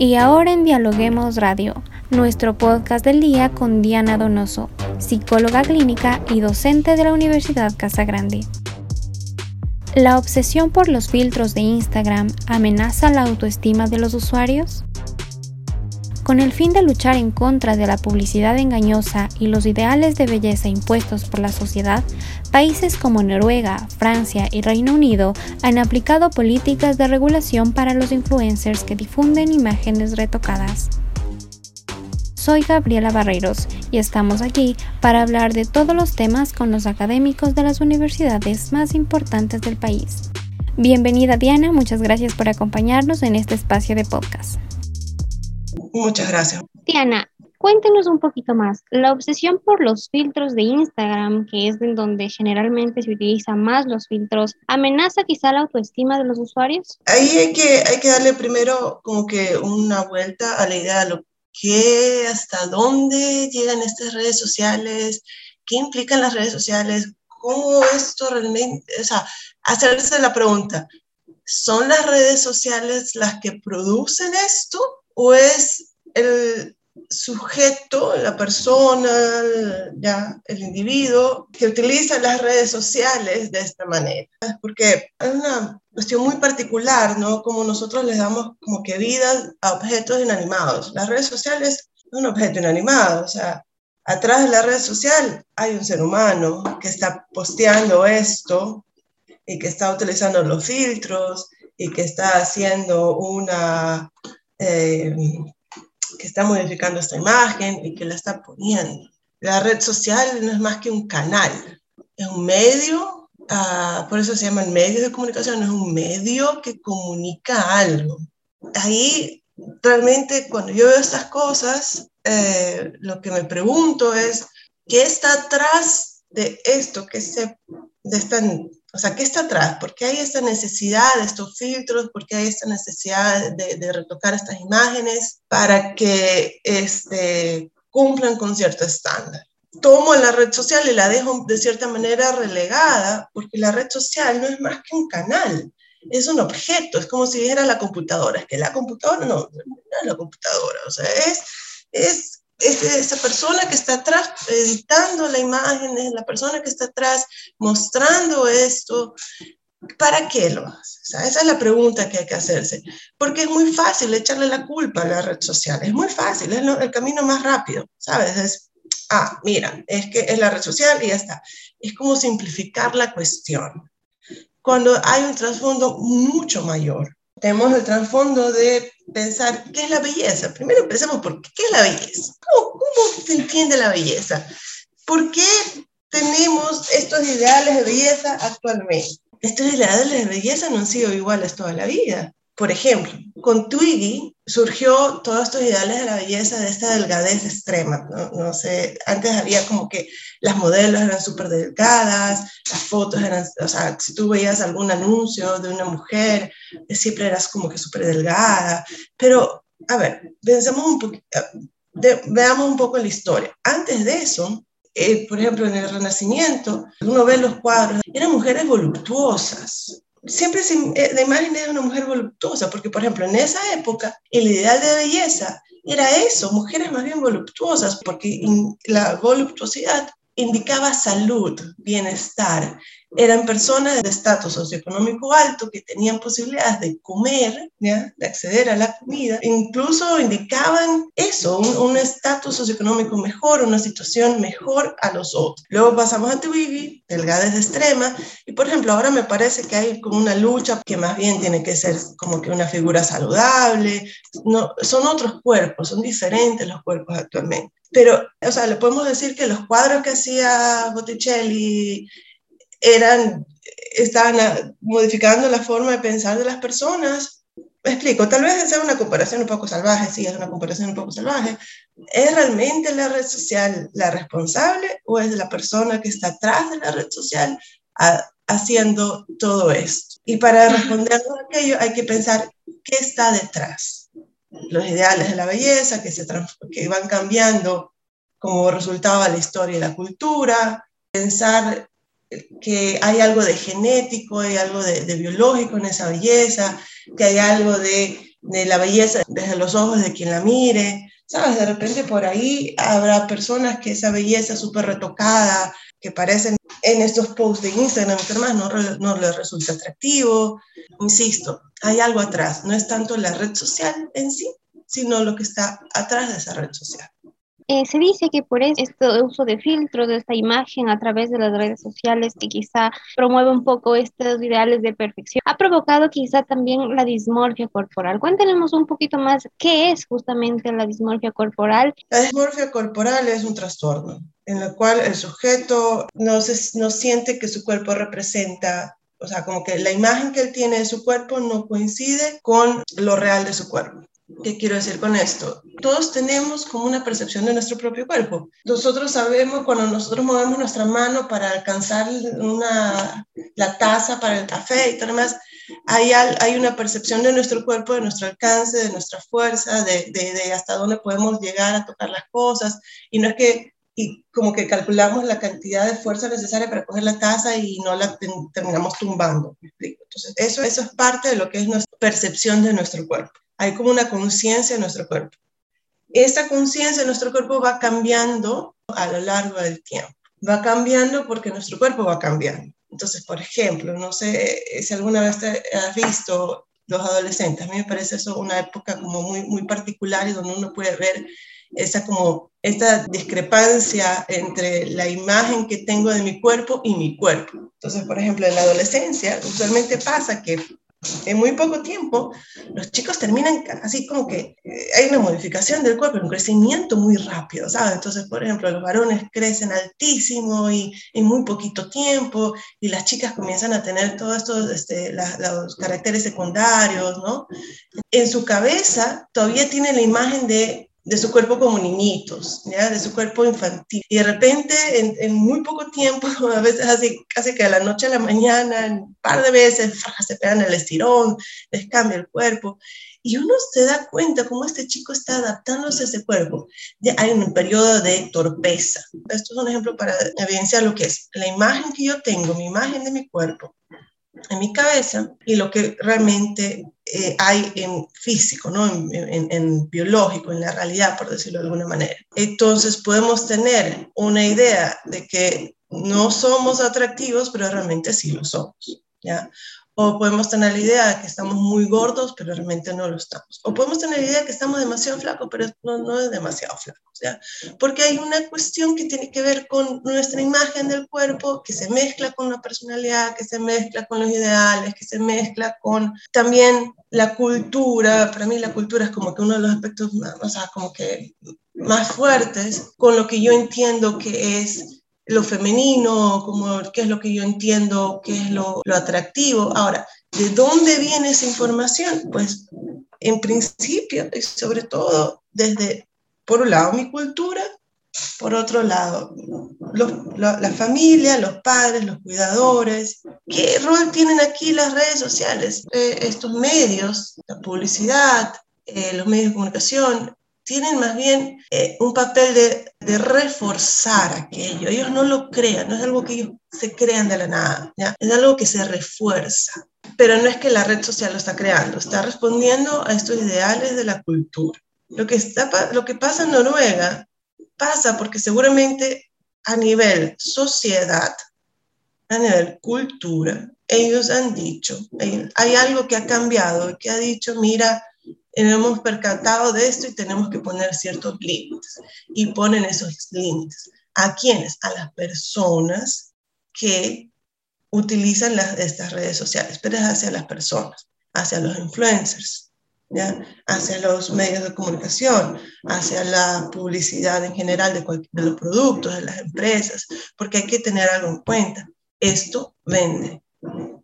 Y ahora en Dialoguemos Radio, nuestro podcast del día con Diana Donoso, psicóloga clínica y docente de la Universidad Casa Grande. ¿La obsesión por los filtros de Instagram amenaza la autoestima de los usuarios? Con el fin de luchar en contra de la publicidad engañosa y los ideales de belleza impuestos por la sociedad, países como Noruega, Francia y Reino Unido han aplicado políticas de regulación para los influencers que difunden imágenes retocadas. Soy Gabriela Barreiros y estamos aquí para hablar de todos los temas con los académicos de las universidades más importantes del país. Bienvenida Diana, muchas gracias por acompañarnos en este espacio de podcast. Muchas gracias. Diana, cuéntenos un poquito más. La obsesión por los filtros de Instagram, que es en donde generalmente se utilizan más los filtros, ¿amenaza quizá la autoestima de los usuarios? Ahí hay que, hay que darle primero como que una vuelta a la idea de lo que, hasta dónde llegan estas redes sociales, qué implican las redes sociales, cómo esto realmente, o sea, hacerse la pregunta, ¿son las redes sociales las que producen esto? O es el sujeto, la persona, ya el individuo que utiliza las redes sociales de esta manera. Porque es una cuestión muy particular, ¿no? Como nosotros les damos como que vida a objetos inanimados. Las redes sociales son un objeto inanimado, o sea, atrás de la red social hay un ser humano que está posteando esto y que está utilizando los filtros y que está haciendo una eh, que está modificando esta imagen y que la está poniendo. La red social no es más que un canal, es un medio, uh, por eso se llaman medios de comunicación, es un medio que comunica algo. Ahí realmente cuando yo veo estas cosas, eh, lo que me pregunto es, ¿qué está atrás de esto que se, de esta o sea, ¿qué está atrás? ¿Por qué hay esta necesidad de estos filtros? ¿Por qué hay esta necesidad de, retocar estas imágenes para que este, cumplan con cierto estándar? Tomo la red social y la dejo de cierta manera relegada, porque la red social no es más que un canal, es un objeto, es como si dijera la computadora, es que la computadora no, no es la computadora, o sea, es, es es esa persona que está atrás editando la imagen, es la persona que está atrás mostrando esto. ¿Para qué lo hace? esa es la pregunta que hay que hacerse. Porque es muy fácil echarle la culpa a la red social. Es muy fácil, es el camino más rápido, ¿sabes? Es, ah, mira, es que es la red social y ya está. Es como simplificar la cuestión. Cuando hay un trasfondo mucho mayor, tenemos el trasfondo de pensar qué es la belleza. Primero empecemos por qué es la belleza. ¿Cómo, ¿Cómo, se entiende la belleza? ¿Por qué tenemos estos ideales de belleza actualmente? Estos ideales de belleza no han sido iguales toda la vida. Por ejemplo, con Twiggy surgió todos estos ideales de la belleza de esta delgadez extrema. ¿no? no sé, antes había como que las modelos eran súper delgadas, las fotos eran, o sea, si tú veías algún anuncio de una mujer, siempre eras como que súper delgada. Pero, a ver, pensemos un poquito, veamos un poco la historia. Antes de eso, eh, por ejemplo, en el Renacimiento, uno ve los cuadros, eran mujeres voluptuosas, siempre eh, la imagen de una mujer voluptuosa, porque por ejemplo en esa época el ideal de belleza era eso, mujeres más bien voluptuosas, porque la voluptuosidad indicaba salud, bienestar, eran personas de estatus socioeconómico alto que tenían posibilidades de comer, de acceder a la comida, incluso indicaban eso, un estatus socioeconómico mejor, una situación mejor a los otros. Luego pasamos a Twiggy, delgadas de extrema, y por ejemplo ahora me parece que hay como una lucha que más bien tiene que ser como que una figura saludable, no, son otros cuerpos, son diferentes los cuerpos actualmente. Pero, o sea, le podemos decir que los cuadros que hacía Botticelli eran, estaban modificando la forma de pensar de las personas. Me explico, tal vez sea una comparación un poco salvaje, sí, es una comparación un poco salvaje. ¿Es realmente la red social la responsable o es la persona que está atrás de la red social haciendo todo esto? Y para responder a aquello hay que pensar qué está detrás. Los ideales de la belleza que, se que van cambiando como resultado de la historia y la cultura, pensar que hay algo de genético, hay algo de, biológico en esa belleza, que hay algo de de la belleza desde los ojos de quien la mire, ¿sabes? De repente por ahí habrá personas que esa belleza súper retocada, que parecen en estos posts de Instagram y demás, no, no les resulta atractivo. Insisto, hay algo atrás, no es tanto la red social en sí, sino lo que está atrás de esa red social. Eh, se dice que por este uso de filtros de esta imagen a través de las redes sociales que quizá promueve un poco estos ideales de perfección, ha provocado quizá también la dismorfia corporal. Cuéntenos un poquito más qué es justamente la dismorfia corporal. La dismorfia corporal es un trastorno en el cual el sujeto no, se, no siente que su cuerpo representa o sea, como que la imagen que él tiene de su cuerpo no coincide con lo real de su cuerpo. ¿Qué quiero decir con esto? Todos tenemos como una percepción de nuestro propio cuerpo. Nosotros sabemos cuando nosotros movemos nuestra mano para alcanzar una, la taza para el café y todo demás, hay, hay una percepción de nuestro cuerpo, de nuestro alcance, de nuestra fuerza, de, de, de hasta dónde podemos llegar a tocar las cosas. Y no es que y como que calculamos la cantidad de fuerza necesaria para coger la taza y no la terminamos tumbando. Entonces, eso, eso es parte de lo que es nuestra percepción de nuestro cuerpo hay como una conciencia en nuestro cuerpo. Esta conciencia en nuestro cuerpo va cambiando a lo largo del tiempo. Va cambiando porque nuestro cuerpo va cambiando. Entonces, por ejemplo, no sé si alguna vez has visto los adolescentes. A mí me parece eso una época como muy, muy particular y donde uno puede ver esa como esta discrepancia entre la imagen que tengo de mi cuerpo y mi cuerpo. Entonces, por ejemplo, en la adolescencia usualmente pasa que en muy poco tiempo, los chicos terminan así como que eh, hay una modificación del cuerpo, un crecimiento muy rápido, ¿sabes? Entonces, por ejemplo, los varones crecen altísimo y en muy poquito tiempo, y las chicas comienzan a tener todos estos, este, los caracteres secundarios, ¿no? En su cabeza todavía tiene la imagen de de su cuerpo como niñitos, de su cuerpo infantil. Y de repente, en, muy poco tiempo, a veces así, casi que de la noche a la mañana, un par de veces, se pegan el estirón, les cambia el cuerpo. Y uno se da cuenta cómo este chico está adaptándose a ese cuerpo. Ya hay un periodo de torpeza. Esto es un ejemplo para evidenciar lo que es la imagen que yo tengo, mi imagen de mi cuerpo, en mi cabeza y lo que realmente eh, hay en físico, ¿no? En, biológico, en la realidad, por decirlo de alguna manera. Entonces podemos tener una idea de que no somos atractivos, pero realmente sí lo somos. ¿ya? O podemos tener la idea de que estamos muy gordos, pero realmente no lo estamos. O podemos tener la idea de que estamos demasiado flacos, pero no, no es demasiado flaco. ¿ya? Porque hay una cuestión que tiene que ver con nuestra imagen del cuerpo, que se mezcla con la personalidad, que se mezcla con los ideales, que se mezcla con también la cultura. Para mí la cultura es como que uno de los aspectos más, o sea, como que más fuertes con lo que yo entiendo que es lo femenino, como qué es lo que yo entiendo, qué es lo, lo atractivo. Ahora, ¿de dónde viene esa información? Pues en principio y sobre todo desde, por un lado, mi cultura, por otro lado, la, familia, los padres, los cuidadores. ¿Qué rol tienen aquí las redes sociales? Eh, estos medios, la publicidad, eh, los medios de comunicación, tienen más bien eh, un papel de, de, reforzar aquello. Ellos no lo crean, no es algo que ellos se crean de la nada, ¿ya? es algo que se refuerza. Pero no es que la red social lo está creando, está respondiendo a estos ideales de la cultura. Lo que, está, lo que pasa en Noruega pasa porque seguramente a nivel sociedad, a nivel cultura, ellos han dicho, hay algo que ha cambiado, que ha dicho, mira, hemos percatado de esto y tenemos que poner ciertos límites. Y ponen esos límites. ¿A quiénes? A las personas que utilizan las, estas redes sociales, pero es hacia las personas, hacia los influencers, ¿ya? hacia los medios de comunicación, hacia la publicidad en general de, de los productos, de las empresas, porque hay que tener algo en cuenta. Esto vende.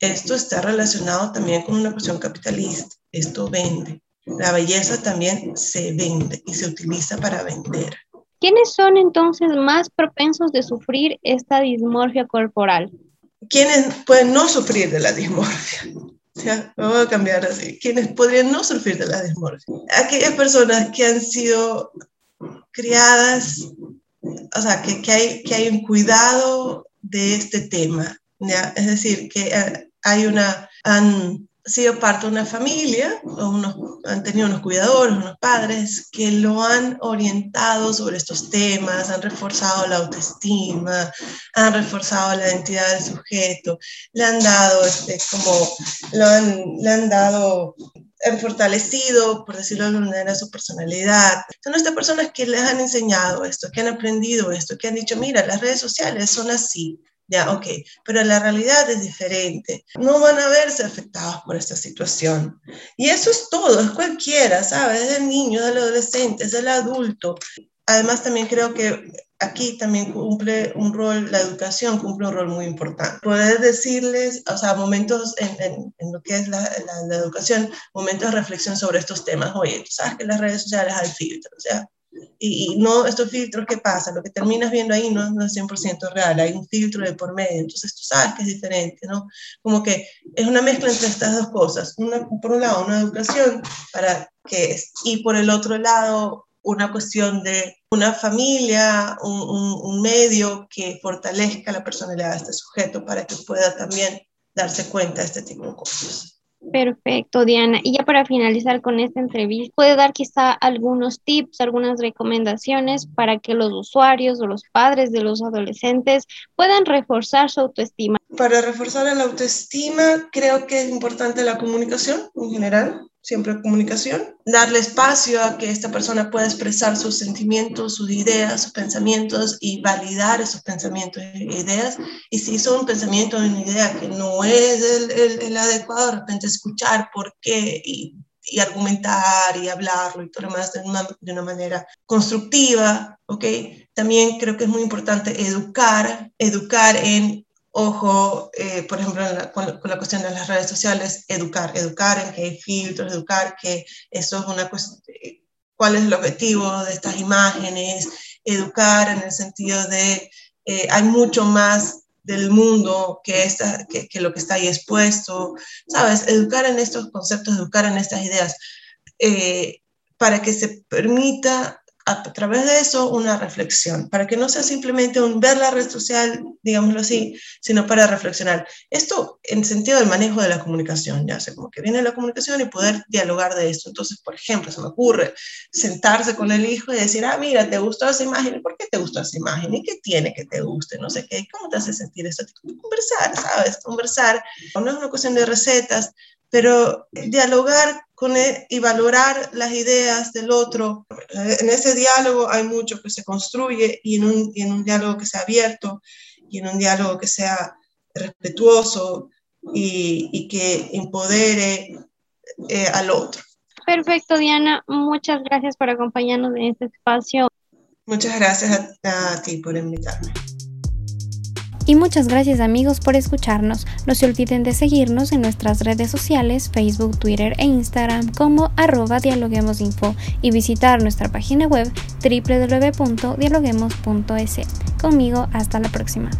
Esto está relacionado también con una cuestión capitalista. Esto vende. La belleza también se vende y se utiliza para vender. ¿Quiénes son entonces más propensos de sufrir esta dismorfia corporal? ¿Quiénes pueden no sufrir de la dismorfia? O sea, me voy a cambiar así. ¿Quiénes podrían no sufrir de la dismorfia? Aquellas personas que han sido criadas, o sea, que, que hay, que hay un cuidado de este tema, ¿ya? Es decir, que eh, hay una, han sido parte de una familia, o unos, han tenido unos cuidadores, unos padres que lo han orientado sobre estos temas, han reforzado la autoestima, han reforzado la identidad del sujeto, le han dado, este, como, lo han, le han dado han fortalecido, por decirlo de alguna manera, su personalidad. Son estas personas que les han enseñado esto, que han aprendido esto, que han dicho, mira, las redes sociales son así, ya, ok, pero la realidad es diferente. No van a verse afectados por esta situación. Y eso es todo, es cualquiera, ¿sabes? Es el niño, del adolescente, es el adulto. Además, también creo que aquí también cumple un rol, la educación cumple un rol muy importante. Poder decirles, o sea, momentos en, en, lo que es la, la, educación, momentos de reflexión sobre estos temas. Oye, tú sabes que las redes sociales hay filtros, o sea, y, no estos filtros, ¿qué pasa? Lo que terminas viendo ahí no, no es 100% real, hay un filtro de por medio, entonces tú sabes que es diferente, ¿no? Como que es una mezcla entre estas dos cosas, una, por un lado una educación para que, y por el otro lado una cuestión de una familia, un, un, un medio que fortalezca la personalidad de este sujeto para que pueda también darse cuenta de este tipo de cosas. Perfecto, Diana. Y ya para finalizar con esta entrevista, ¿puede dar quizá algunos tips, algunas recomendaciones para que los usuarios o los padres de los adolescentes puedan reforzar su autoestima? Para reforzar la autoestima, creo que es importante la comunicación en general siempre comunicación, darle espacio a que esta persona pueda expresar sus sentimientos, sus ideas, sus pensamientos y validar esos pensamientos e ideas. Y si son un pensamiento o una idea que no es el, el, adecuado, de repente escuchar por qué y, y, argumentar y hablarlo y todo lo demás de una, de una manera constructiva, ¿ok? También creo que es muy importante educar, educar en Ojo, eh, por ejemplo, con, la cuestión de las redes sociales, educar, educar en que hay filtros, educar que eso es una cuestión, cuál es el objetivo de estas imágenes, educar en el sentido de eh, hay mucho más del mundo que, esta, que, que, lo que está ahí expuesto, ¿sabes? Educar en estos conceptos, educar en estas ideas, eh, para que se permita a través de eso una reflexión, para que no sea simplemente un ver la red social, digámoslo así, sino para reflexionar. Esto en sentido del manejo de la comunicación, ya sé, como que viene la comunicación y poder dialogar de esto. Entonces, por ejemplo, se me ocurre sentarse con el hijo y decir, ah, mira, ¿te gustó esa imagen? ¿Por qué te gustó esa imagen? ¿Y qué tiene que te guste? No sé qué, ¿cómo te hace sentir esto? Conversar, ¿sabes? Conversar. No es una cuestión de recetas, pero dialogar con él y valorar las ideas del otro. En ese diálogo hay mucho que se construye y en un, en un diálogo que sea abierto y en un diálogo que sea respetuoso y, y que empodere eh, al otro. Perfecto, Diana. Muchas gracias por acompañarnos en este espacio. Muchas gracias a, a ti por invitarme. Y muchas gracias amigos por escucharnos. No se olviden de seguirnos en nuestras redes sociales, Facebook, Twitter e Instagram como arroba dialoguemosinfo y visitar nuestra página web www.dialoguemos.es. Conmigo, hasta la próxima.